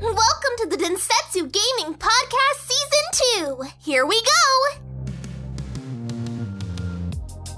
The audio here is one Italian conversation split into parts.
Welcome to the Densetsu Gaming Podcast Season 2. Here we go.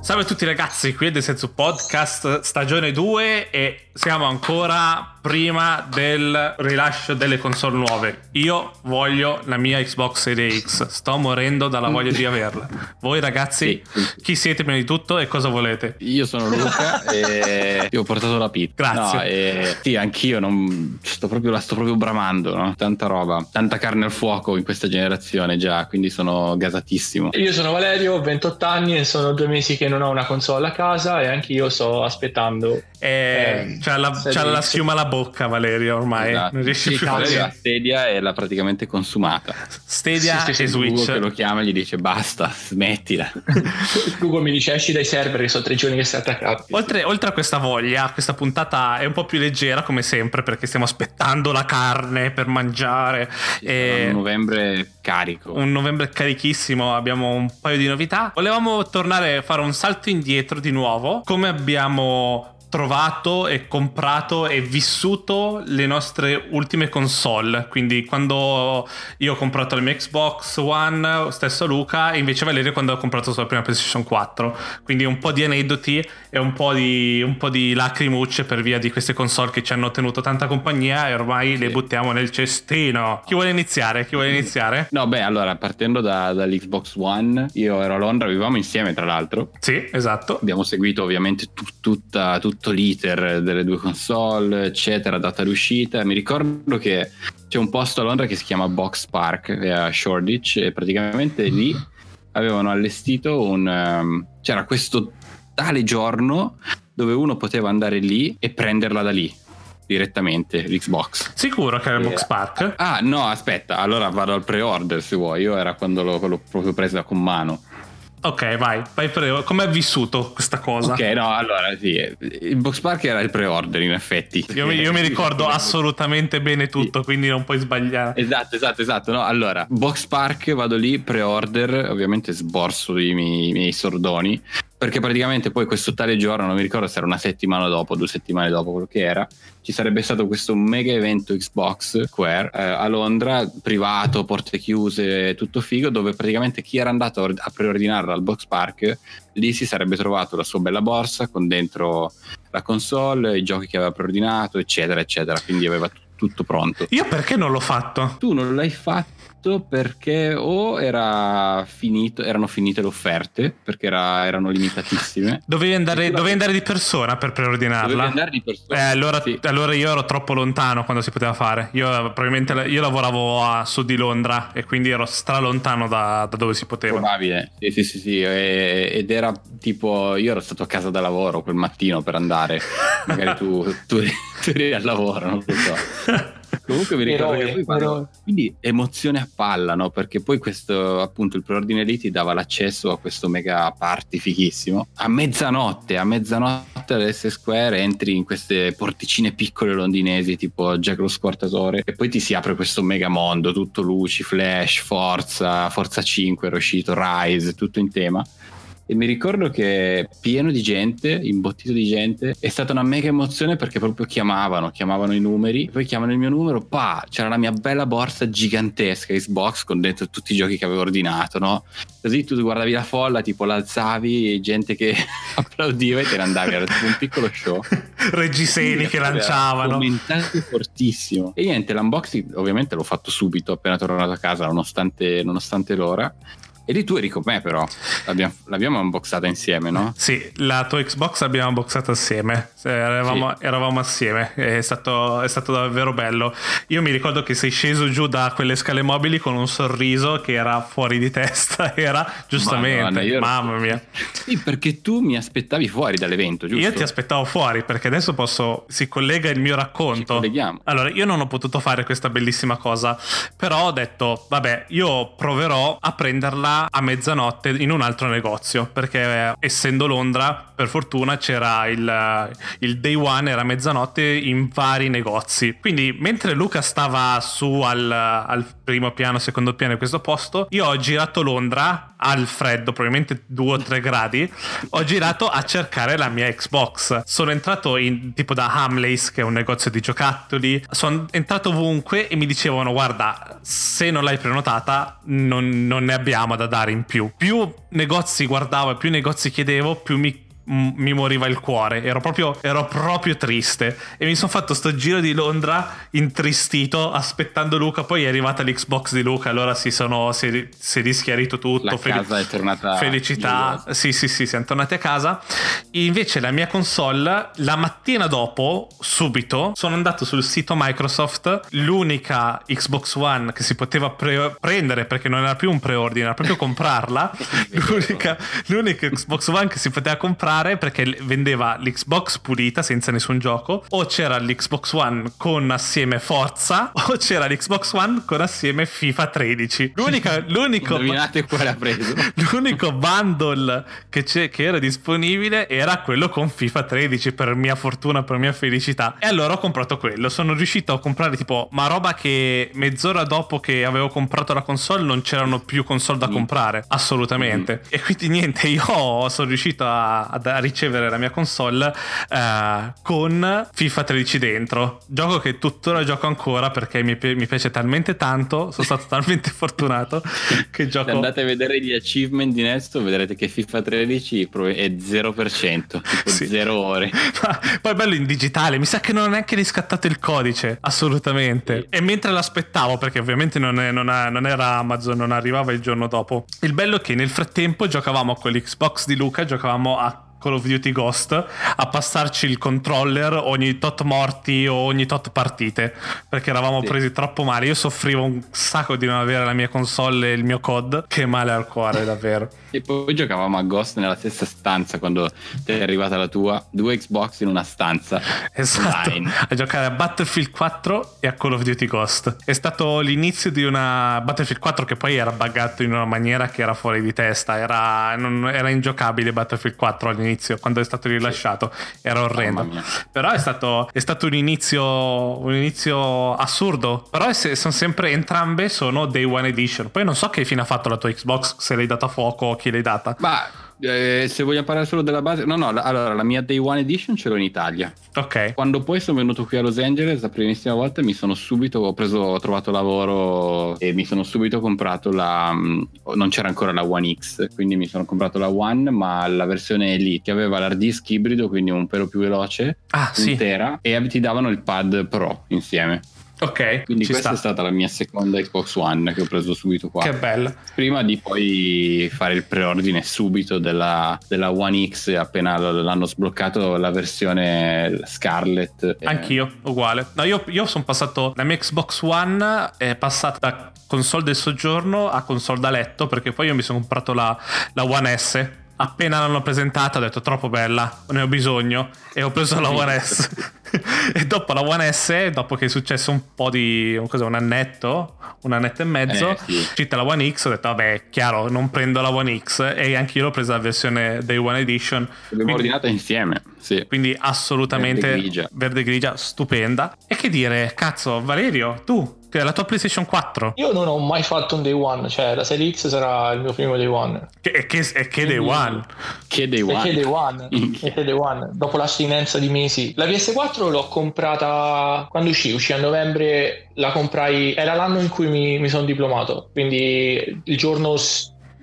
Salve a tutti ragazzi, qui è The Sensu Podcast stagione 2 e siamo ancora prima del rilascio delle console nuove. Io voglio la mia Xbox Series X, sto morendo dalla voglia di averla. Voi ragazzi, Sì. chi siete prima di tutto e cosa volete? Io sono Luca e ti ho portato la pizza. Grazie. No, e sì, anch'io non... sto proprio, la sto proprio bramando, no? Tanta roba, tanta carne al fuoco in questa generazione già, quindi sono gasatissimo. Io sono Valerio, ho 28 anni e sono due mesi che non ho una console a casa e anche io sto aspettando. Eh, Eh, c'ha la, c'ha la schiuma alla bocca Valerio ormai, Esatto. non riesci Sì, più a fare la Stadia è la praticamente consumata. Stadia Sì, sì, e sì, Google Switch. che lo chiama e gli dice basta, smettila. Google mi dice esci dai server che sono tre giorni che stai attaccato. Oltre, oltre a questa voglia, questa puntata è un po' più leggera come sempre perché stiamo aspettando la carne per mangiare. e Un novembre carico. un novembre carichissimo, abbiamo un paio di novità. Volevamo tornare a fare un salto indietro di nuovo, come abbiamo trovato e comprato e vissuto le nostre ultime console. Quindi quando io ho comprato la mia Xbox One, stesso Luca, e invece Valerio quando ho comprato la sua prima PlayStation 4. Quindi un po' di aneddoti e un po' di, un po' di lacrimucce per via di queste console che ci hanno tenuto tanta compagnia e ormai le buttiamo nel cestino. Chi vuole iniziare? Chi vuole iniziare? No, beh, allora, partendo da- dall'Xbox One, io ero a Londra, vivevamo insieme tra l'altro. Sì, esatto. Abbiamo seguito ovviamente tu- tutta- tutto l'iter delle due console, eccetera, data d'uscita. Mi ricordo che c'è un posto a Londra che si chiama Box Park eh, a Shoreditch e praticamente lì avevano allestito un... ehm, c'era questo tale giorno dove uno poteva andare lì e prenderla da lì direttamente l'Xbox. Sicuro che era il Sì. Box Park? Ah no, aspetta, allora vado al pre-order se vuoi. Io era quando l'ho, l'ho proprio presa con mano. Ok, vai, vai prego. Come hai vissuto questa cosa? Ok, no, allora sì, il Box Park era il pre-order in effetti. Io, mi- io mi ricordo assolutamente bene tutto, quindi non puoi sbagliare. Esatto, esatto, esatto. No, allora, Box Park vado lì, pre-order, ovviamente sborso i miei, i miei sordoni, perché praticamente poi questo tale giorno, non mi ricordo se era una settimana dopo, due settimane dopo quello che era, ci sarebbe stato questo mega evento Xbox Square eh, a Londra, privato, porte chiuse, tutto figo, dove praticamente chi era andato a or- a preordinarla al Box Park, lì si sarebbe trovato la sua bella borsa con dentro la console, i giochi che aveva preordinato, eccetera, eccetera. Quindi aveva tutto pronto. Io perché non l'ho fatto? Tu non l'hai fatto perché o era finito, erano finite le offerte, perché era- erano limitatissime. Dovevi andare, dovevi andare di persona per preordinarla. Dovevi andare di persona. Eh, allora, Sì. allora io ero troppo lontano quando si poteva fare. Io probabilmente io lavoravo a sud di Londra e quindi ero stralontano da, da dove si poteva. Probabile, sì, sì, sì, sì, e- ed era tipo, io ero stato a casa da lavoro quel mattino per andare, magari tu, tu, tu eri al lavoro, non lo so. Comunque mi ricordo Eroe, che poi quando- quindi emozione a palla, no? Perché poi questo appunto il preordine lì ti dava l'accesso a questo mega party fighissimo. A mezzanotte, a mezzanotte all'S Square entri in queste porticine piccole londinesi tipo Jack lo Squartatore e poi ti si apre questo mega mondo, tutto luci, flash, forza, forza 5 era uscito, Rise, tutto in tema. E mi ricordo che pieno di gente, imbottito di gente, è stata una mega emozione perché proprio chiamavano, chiamavano i numeri, poi chiamano il mio numero, pa, c'era la mia bella borsa gigantesca Xbox con dentro tutti i giochi che avevo ordinato, no? Così tu guardavi la folla, tipo l'alzavi, gente che applaudiva e te ne andavi, era tipo un piccolo show. Reggiseni che lanciavano. Commentato fortissimo. E niente, l'unboxing ovviamente l'ho fatto subito appena tornato a casa, nonostante, nonostante l'ora. E lì tu eri con me, però. L'abbiamo, l'abbiamo unboxata insieme, no? Sì, la tua Xbox l'abbiamo boxata assieme. Eh, Eravamo, eravamo assieme. È stato, è stato davvero bello. Io mi ricordo che sei sceso giù da quelle scale mobili con un sorriso che era fuori di testa. Era giustamente. Madonna, Mamma mia. Sì, perché tu mi aspettavi fuori dall'evento, giusto? Io ti aspettavo fuori perché adesso posso. Si collega il mio racconto. Allora, io non ho potuto fare questa bellissima cosa, però ho detto, vabbè, io proverò a prenderla a mezzanotte in un altro negozio, perché eh, essendo Londra, per fortuna c'era il, il day one, era mezzanotte in vari negozi. Quindi, mentre Luca stava su al, al primo piano, secondo piano di questo posto. Io ho girato Londra al freddo, probabilmente 2 o 3 gradi. Ho girato a cercare la mia Xbox. Sono entrato in tipo da Hamleys, che è un negozio di giocattoli. Sono entrato ovunque e mi dicevano: Guarda, se non l'hai prenotata, non, non ne abbiamo da dare in più. Più negozi guardavo e più negozi chiedevo, più mi mi moriva il cuore, ero proprio, ero proprio triste. E mi sono fatto sto giro di Londra intristito aspettando Luca, poi è arrivata l'Xbox di Luca, allora si, sono, si, si è rischiarito tutto, la fel- casa è tornata felicità, sì sì sì, siamo tornati a casa, invece la mia console la mattina dopo, subito, sono andato sul sito Microsoft, l'unica Xbox One che si poteva pre- prendere perché non era più un preordine, era proprio comprarla, l'unica, l'unica Xbox One che si poteva comprare comprare perché vendeva l'Xbox pulita senza nessun gioco. O c'era l'Xbox One con assieme Forza o c'era l'Xbox One con assieme FIFA 13 l'unica, l'unico indovinate quale ha preso. l'unico bundle che, che, era disponibile era quello con FIFA 13 per mia fortuna per mia felicità. E allora ho comprato quello. Sono riuscito a comprare tipo ma roba che mezz'ora dopo che avevo comprato la console non c'erano più console da mm. comprare. Assolutamente. Mm. e quindi niente io sono riuscito a, a a ricevere la mia console eh, con FIFA 13 dentro. Gioco che tuttora gioco ancora perché mi, mi piace talmente tanto, sono stato talmente fortunato che gioco... Se andate a vedere gli achievement di Nesto vedrete che FIFA 13 è 0%, tipo sì. 0 ore. Ma poi bello in digitale, mi sa che non ho neanche riscattato il codice, assolutamente. E mentre l'aspettavo, perché ovviamente non, è, non, è, non era Amazon, non arrivava il giorno dopo, il bello è che nel frattempo giocavamo con l'Xbox di Luca, giocavamo a Call of Duty Ghost a passarci il controller ogni tot morti o ogni tot partite perché eravamo sì. presi troppo male. Io soffrivo un sacco di non avere la mia console e il mio COD. Che male al cuore, davvero. e poi giocavamo a Ghost nella stessa stanza quando è arrivata la tua, due Xbox in una stanza. Esatto. Online. A giocare a Battlefield 4 e a Call of Duty Ghost. È stato l'inizio di una Battlefield 4 che poi era buggato in una maniera che era fuori di testa. Era, non, era ingiocabile Battlefield 4 all'inizio all'inizio, quando è stato rilasciato. Sì. Era orrendo. Però è stato, è stato un, inizio, un inizio assurdo. Però è, sono sempre entrambe sono Day One Edition. Poi non so che fine ha fatto la tua Xbox, se l'hai data a fuoco o chi l'hai data. Ma eh, se vogliamo parlare solo della base, no, no, allora la mia Day One Edition ce l'ho in Italia. Ok. Quando poi sono venuto qui a Los Angeles la primissima volta mi sono subito, ho preso, ho trovato lavoro e mi sono subito comprato la, mm, non c'era ancora la One X, quindi mi sono comprato la One, ma la versione Elite che aveva l'hard disk ibrido, quindi un pelo più veloce, ah, intera, sì. e ti davano il pad Pro insieme. Ok. Quindi questa sta. è stata la mia seconda Xbox One che ho preso subito qua. Che bella. Prima di poi fare il preordine subito della, della One X appena l'hanno sbloccato la versione Scarlet. Anch'io, uguale. No, io, io sono passato, la mia Xbox One è passata da console del soggiorno a console da letto perché poi io mi sono comprato la, la One S appena l'hanno presentata ho detto troppo bella, ne ho bisogno e ho preso la One S. e dopo la One S, dopo che è successo un po' di cosa, un annetto, un annetto e mezzo, eh, sì. uscita la One X, ho detto vabbè, chiaro, non prendo la One X e anche io l'ho presa la versione Day One Edition. L'abbiamo ordinata insieme, sì. Quindi assolutamente verde grigia. verde grigia, stupenda. E che dire, cazzo, Valerio, tu che è la tua PlayStation 4? Io non ho mai fatto un day one, cioè la serie X sarà il mio primo day one. Che, che, che, che day one? Che day one? Che day one? che day one? Dopo l'astinenza di mesi. La PS4 l'ho comprata quando uscì, uscì a novembre, la comprai, era l'anno in cui mi, mi sono diplomato, quindi il giorno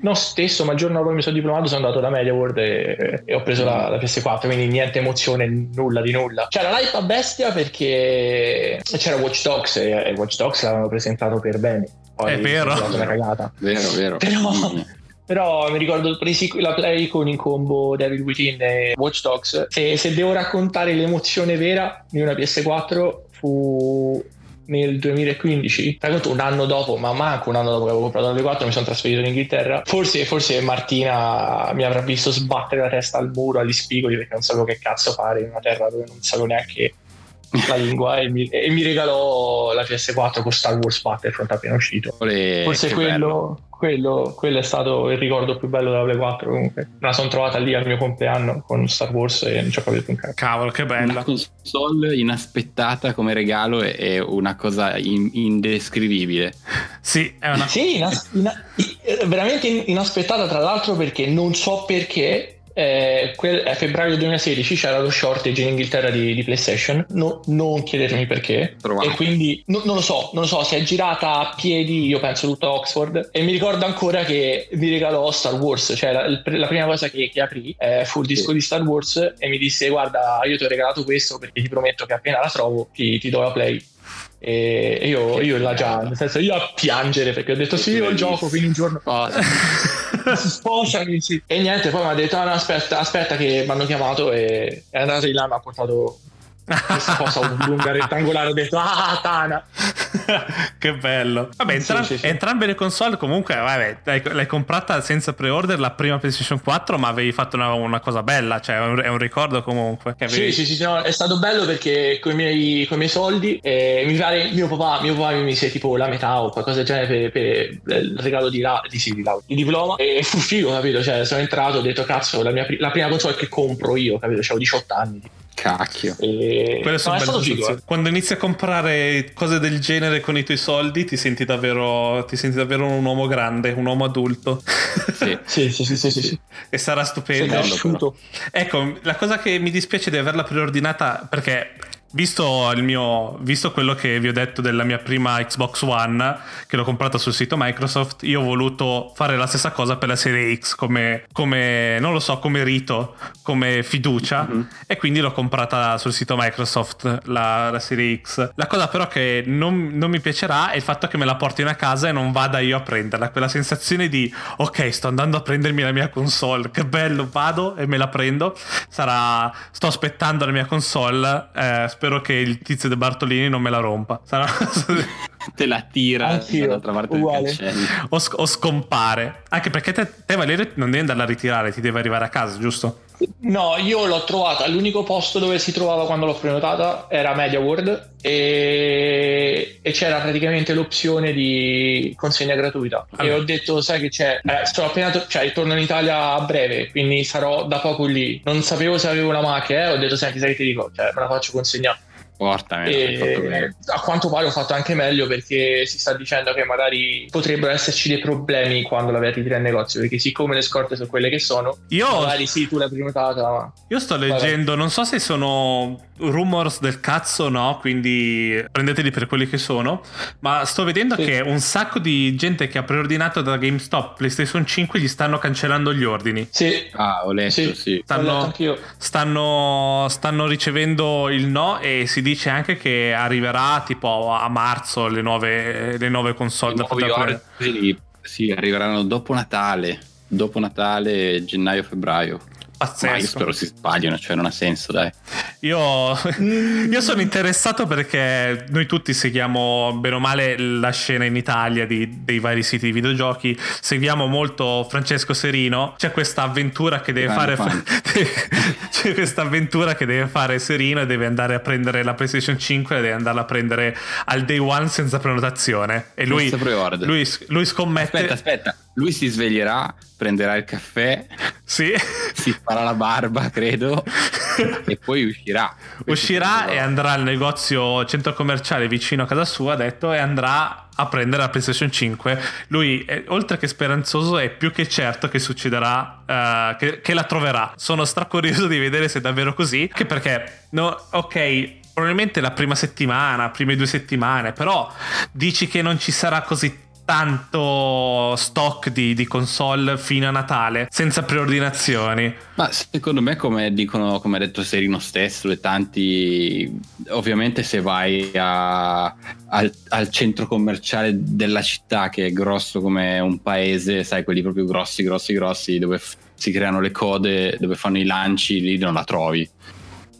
non stesso, ma il giorno dopo mi sono diplomato sono andato da MediaWorld e, e ho preso la, la, PS4, quindi niente emozione, nulla di nulla. C'era l'hype a bestia perché c'era Watch Dogs e, e Watch Dogs l'avevano presentato per bene. Poi è vero. Una cagata. Vero, vero. Però, mm. però mi ricordo presi la play con il combo Devil Within e Watch Dogs. Se, se devo raccontare l'emozione vera di una PS4 fu nel 2015, tra l'altro un anno dopo, ma manco un anno dopo che avevo comprato la P4 mi sono trasferito in Inghilterra, forse, forse Martina mi avrà visto sbattere la testa al muro, agli spigoli, perché non sapevo che cazzo fare in una terra dove non sapevo neanche la lingua e mi, e mi, regalò la PS4 con Star Wars Battlefront appena uscito. Olè, forse quello, quello, quello è stato il ricordo più bello della Play 4 comunque. Me la sono trovata lì al mio compleanno con Star Wars e non ci ho capito un cazzo. Cavolo, che Una bella. console inaspettata come regalo è- una cosa in- indescrivibile. Sì, è una... Sì, inas- ina- veramente in- inaspettata tra l'altro perché non so perché eh, quel- a febbraio 2016 c'era lo shortage in Inghilterra di, di PlayStation, No- non chiedetemi perché. Trovate. E quindi no- non lo so, non lo so, si è girata a piedi, io penso tutta Oxford, e mi ricordo ancora che mi regalò Star Wars, cioè la, la prima cosa che, che aprì eh, fu il disco Sì. di Star Wars e mi disse guarda io ti ho regalato questo perché ti prometto che appena la trovo ti, ti do la play. E io, io là già, nel senso io a piangere perché ho detto sì, io il gioco, quindi un giorno Oh, sposami sì. e niente poi mi ha detto ah, no, aspetta, aspetta che mi hanno chiamato e è andato di là mi ha portato questa cosa lunga rettangolare ho detto ah Tana che bello. Vabbè, entra- Sì, sì, sì. entrambe le console comunque, vabbè, l'hai, l'hai comprata senza pre-order la prima PlayStation 4, ma avevi fatto una, una cosa bella, cioè è un, ricordo comunque. Avevi... sì sì sì, no, è stato bello perché con i miei, miei soldi eh, mi pare mio papà, mio papà mi mise tipo la metà o qualcosa del genere per, per il regalo di, la, di, sì, di, laurea, di diploma e fu figo capito cioè sono entrato ho detto cazzo la, mia, la prima console che compro io capito avevo 18 anni cacchio. e Quelle sono no, belle sensazioni. Quando inizi a comprare cose del genere con i tuoi soldi, ti senti davvero, ti senti davvero un uomo grande, un uomo adulto. Sì. sì sì sì sì sì, sì. e sarà stupendo. Ecco, la cosa che mi dispiace di averla preordinata perché visto il mio visto quello che vi ho detto della mia prima Xbox One che l'ho comprata sul sito Microsoft, io ho voluto fare la stessa cosa per la serie X come, come non lo so, come rito, come fiducia Mhm. e quindi l'ho comprata sul sito Microsoft la, la serie X. La cosa però che non, non mi piacerà è il fatto che me la portino a casa e non vada io a prenderla, quella sensazione di ok, sto andando a prendermi la mia console, che bello, vado e me la prendo. Sarà sto aspettando la mia console, eh, spero che il tizio De Bartolini non me la rompa. Sarà Te la tira dall'altra parte uguale. del cancello. o, sc- o scompare. Anche perché te, te Valerio non devi andarla a ritirare, ti deve arrivare a casa, giusto? No, io l'ho trovata. L'unico posto dove si trovava quando l'ho prenotata era Media World e, e c'era praticamente l'opzione di consegna gratuita. E Allora. ho detto, sai che c'è? Eh, sono appena to- cioè, torno in Italia a breve, quindi sarò da poco lì. Non sapevo se avevo una macchina, eh. ho detto, senti, sai che ti dico? Cioè, me la faccio consegnare. Porta, me l'hai fatto bene. E a quanto pare ho fatto anche meglio perché si sta dicendo che magari potrebbero esserci dei problemi quando la ritiri al negozio perché siccome le scorte sono quelle che sono Io magari sì tu l'hai prenotata ma Io sto leggendo, non so se sono rumors del cazzo no, quindi prendeteli per quelli che sono, ma sto vedendo Sì. che un sacco di gente che ha preordinato da GameStop PlayStation 5 gli stanno cancellando gli ordini. sì Ah, ho letto, Sì. sì. Stanno, letto stanno, stanno ricevendo il no e si dice anche che arriverà tipo a marzo le nuove, le nuove console. I da- nuovi ordini, sì, arriveranno dopo Natale. Dopo Natale, gennaio-febbraio. Ma io Pazzesco. spero si sbagliano, cioè non ha senso, dai. Io, io sono interessato perché noi tutti seguiamo bene o male la scena in Italia di- dei vari siti di videogiochi. Seguiamo molto Francesco Serino. C'è questa avventura che deve fare. C'è questa avventura che deve fare Serino e deve andare a prendere la PlayStation 5 e deve andarla a prendere al day one senza prenotazione. E lui, lui, lui scommette. Aspetta, aspetta. Lui si sveglierà, prenderà il caffè, Sì. si farà la barba, credo, e poi uscirà. Uscirà e andrà al negozio centro commerciale vicino a casa sua, ha detto, e andrà a prendere la PlayStation 5. Lui, è- oltre che speranzoso, è più che certo che succederà, eh, che, che la troverà. Sono stracurioso di vedere se è davvero così. Anche perché, no, ok. Probabilmente la prima settimana, prime due settimane, però dici che non ci sarà così tanto stock di, di console fino a Natale senza preordinazioni. Ma secondo me, come dicono, come ha detto Serino stesso e tanti, ovviamente se vai a- al, al centro commerciale della città che è grosso come un paese, sai, quelli proprio grossi, grossi, grossi, dove f- si creano le code, dove fanno i lanci, lì non la trovi.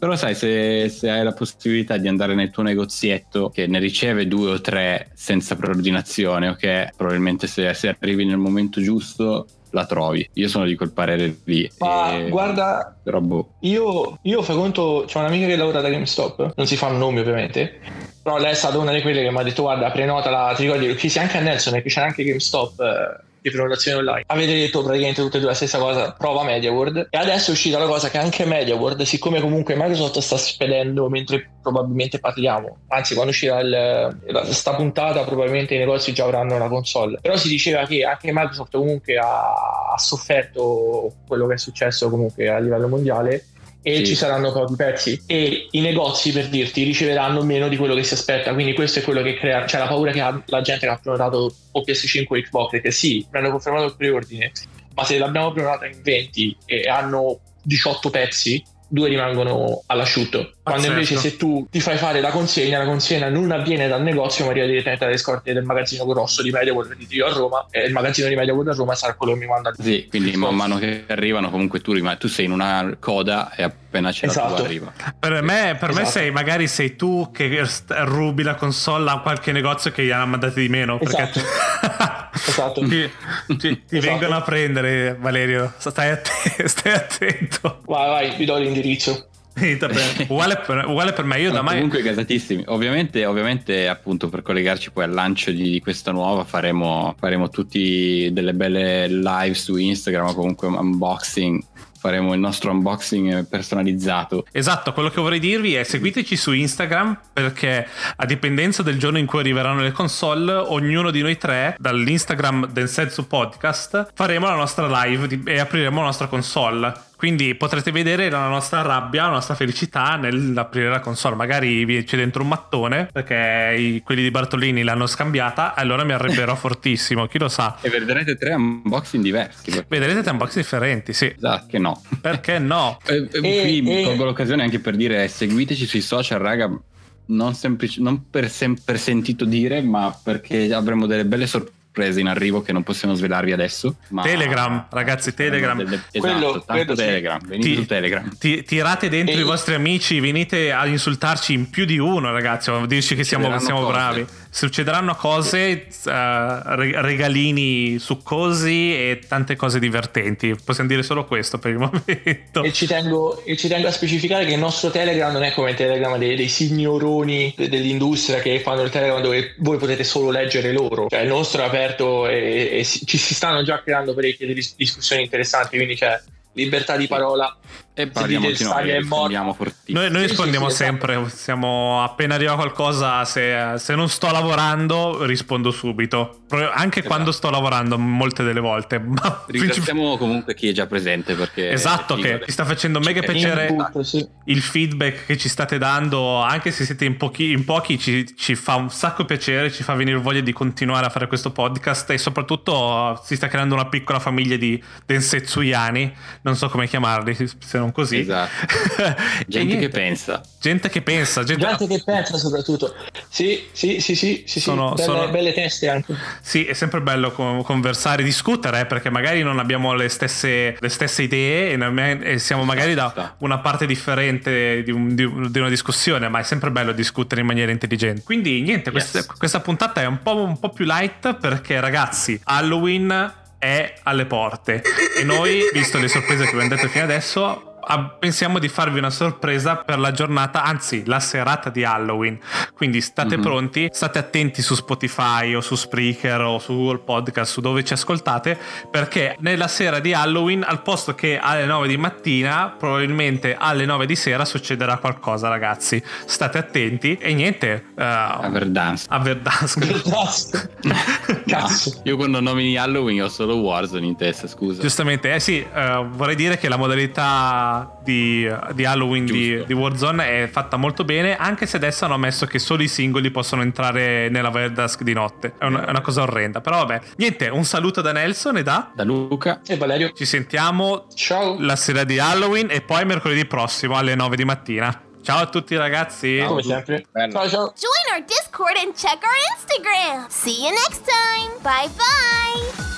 Però sai, se, se hai la possibilità di andare nel tuo negozietto che ne riceve due o tre senza preordinazione, ok? Probabilmente se, se arrivi nel momento giusto la trovi. Io sono di quel parere lì. ma E- guarda Però boh. io, io fai conto c'è un'amica che lavora da GameStop non si fanno nomi ovviamente però lei è stata una di quelle che mi ha detto guarda prenotala ti ricordi che sia anche a Nelson e che c'era anche GameStop eh, di prenotazione online. Avete detto praticamente tutte e due la stessa cosa, prova MediaWorld e adesso è uscita la cosa che anche MediaWorld, siccome comunque Microsoft sta spedendo mentre probabilmente parliamo, anzi quando uscirà il, sta puntata probabilmente i negozi già avranno una console, però si diceva che anche Microsoft comunque ha, ha sofferto quello che è successo comunque a livello mondiale e sì. ci saranno pochi pezzi e i negozi per dirti riceveranno meno di quello che si aspetta quindi questo è quello che crea cioè la paura che ha la gente che ha prenotato o PS5 o Xbox perché sì mi hanno confermato il preordine ma se l'abbiamo prenotata in 20 e hanno 18 pezzi due rimangono all'asciutto. Quando invece se tu ti fai fare la consegna, la consegna non avviene dal negozio, ma arriva direttamente dalle scorte del magazzino grosso di MediaWorld di io a Roma e il magazzino di MediaWorld a Roma sarà quello che mi manda. Sì, quindi man mano che arrivano comunque tu, rimani, tu sei in una coda e appena c'è esatto. la tua arriva. Per me, per esatto. me sei, magari sei tu che rubi la console a qualche negozio che gli hanno mandati di meno. Perché esatto. ti, ti, ti esatto. vengono a prendere Valerio, stai, att- stai attento. Vai, vai, vi do l'indirizzo. uguale, per, uguale per me, io da mai. Comunque, gasatissimi. Ovviamente, ovviamente, appunto, per collegarci poi al lancio di, di questa nuova, faremo, faremo tutti delle belle live su Instagram o comunque unboxing faremo il nostro unboxing personalizzato. Esatto, quello che vorrei dirvi è seguiteci su Instagram perché a dipendenza del giorno in cui arriveranno le console, ognuno di noi tre dall'Instagram del Senso Podcast faremo la nostra live e apriremo la nostra console. Quindi potrete vedere la nostra rabbia, la nostra felicità nell'aprire la console. Magari c'è dentro un mattone perché i, quelli di Bartolini l'hanno scambiata e allora mi arrebbierò fortissimo, chi lo sa. E vedrete tre unboxing diversi. Vedrete tre unboxing differenti, sì. Esatto, che no. Perché no? e, e, qui e... colgo l'occasione anche per dire seguiteci sui social, raga. Non, semplice, non per, sem- per sentito dire, ma perché avremo delle belle sorprese sorprese in arrivo che non possiamo svelarvi adesso. Telegram, ragazzi, Telegram. Delle, esatto, quello, tanto Telegram. Venite ti, su Telegram. Ti, tirate dentro e... i vostri amici, venite a insultarci in più di uno, ragazzi, a dirci che siamo, siamo bravi succederanno cose, uh, regalini succosi e tante cose divertenti. Possiamo dire solo questo per il momento. E ci tengo, e ci tengo a specificare che il nostro Telegram non è come il Telegram dei, dei signoroni dell'industria che fanno il Telegram dove voi potete solo leggere loro. Cioè il nostro è aperto e, e ci si stanno già creando parecchie discussioni interessanti, quindi c'è libertà di parola e parliamo di noi, rispondiamo Noi, noi rispondiamo sì, sì, sempre, esatto. siamo appena arriva qualcosa, se, se, non sto lavorando rispondo subito, anche esatto. quando sto lavorando molte delle volte. Ma Ringraziamo comunque chi è già presente perché... Esatto, che ci sta facendo mega piacere input, sì. il feedback che ci state dando, anche se siete in pochi, in pochi ci, ci, fa un sacco piacere, ci fa venire voglia di continuare a fare questo podcast e soprattutto si sta creando una piccola famiglia di densetsuyani, non so come chiamarli, se non così. Esatto. gente che pensa. Gente che pensa. Gente, gente che pensa soprattutto. Sì, sì, sì, sì, sì, sono, sì. Belle, sono... belle, teste anche. Sì, è sempre bello conversare, discutere, eh, perché magari non abbiamo le stesse, le stesse idee e, siamo magari da esatto. una parte differente di, un, di, una discussione, ma è sempre bello discutere in maniera intelligente. Quindi niente, yes. questa, questa, puntata è un po', un po' più light perché ragazzi, Halloween è alle porte e noi, visto le sorprese che vi abbiamo detto fino adesso, pensiamo di farvi una sorpresa per la giornata, anzi la serata di Halloween. Quindi state mm-hmm. pronti, state attenti su Spotify o su Spreaker o su Google Podcast, su dove ci ascoltate, perché nella sera di Halloween, al posto che alle 9 di mattina, probabilmente alle 9 di sera succederà qualcosa, ragazzi. State attenti e niente. Uh, a Verdansk. A Verdansk. Cazzo. Io quando nomini Halloween ho solo Warzone in testa, scusa. Giustamente, eh sì, uh, vorrei dire che la modalità di, di Halloween di, di, Warzone è fatta molto bene, anche se adesso hanno ammesso che solo i singoli possono entrare nella Verdask di notte. È una, è una, cosa orrenda. Però vabbè, niente, un saluto da Nelson e da... Da Luca e Valerio. Ci sentiamo Ciao. la sera di Halloween e poi mercoledì prossimo alle 9 di mattina. Ciao a tutti ragazzi. Ciao, come sempre. Ciao ciao. Join our Discord and check our Instagram. See you next time. Bye bye.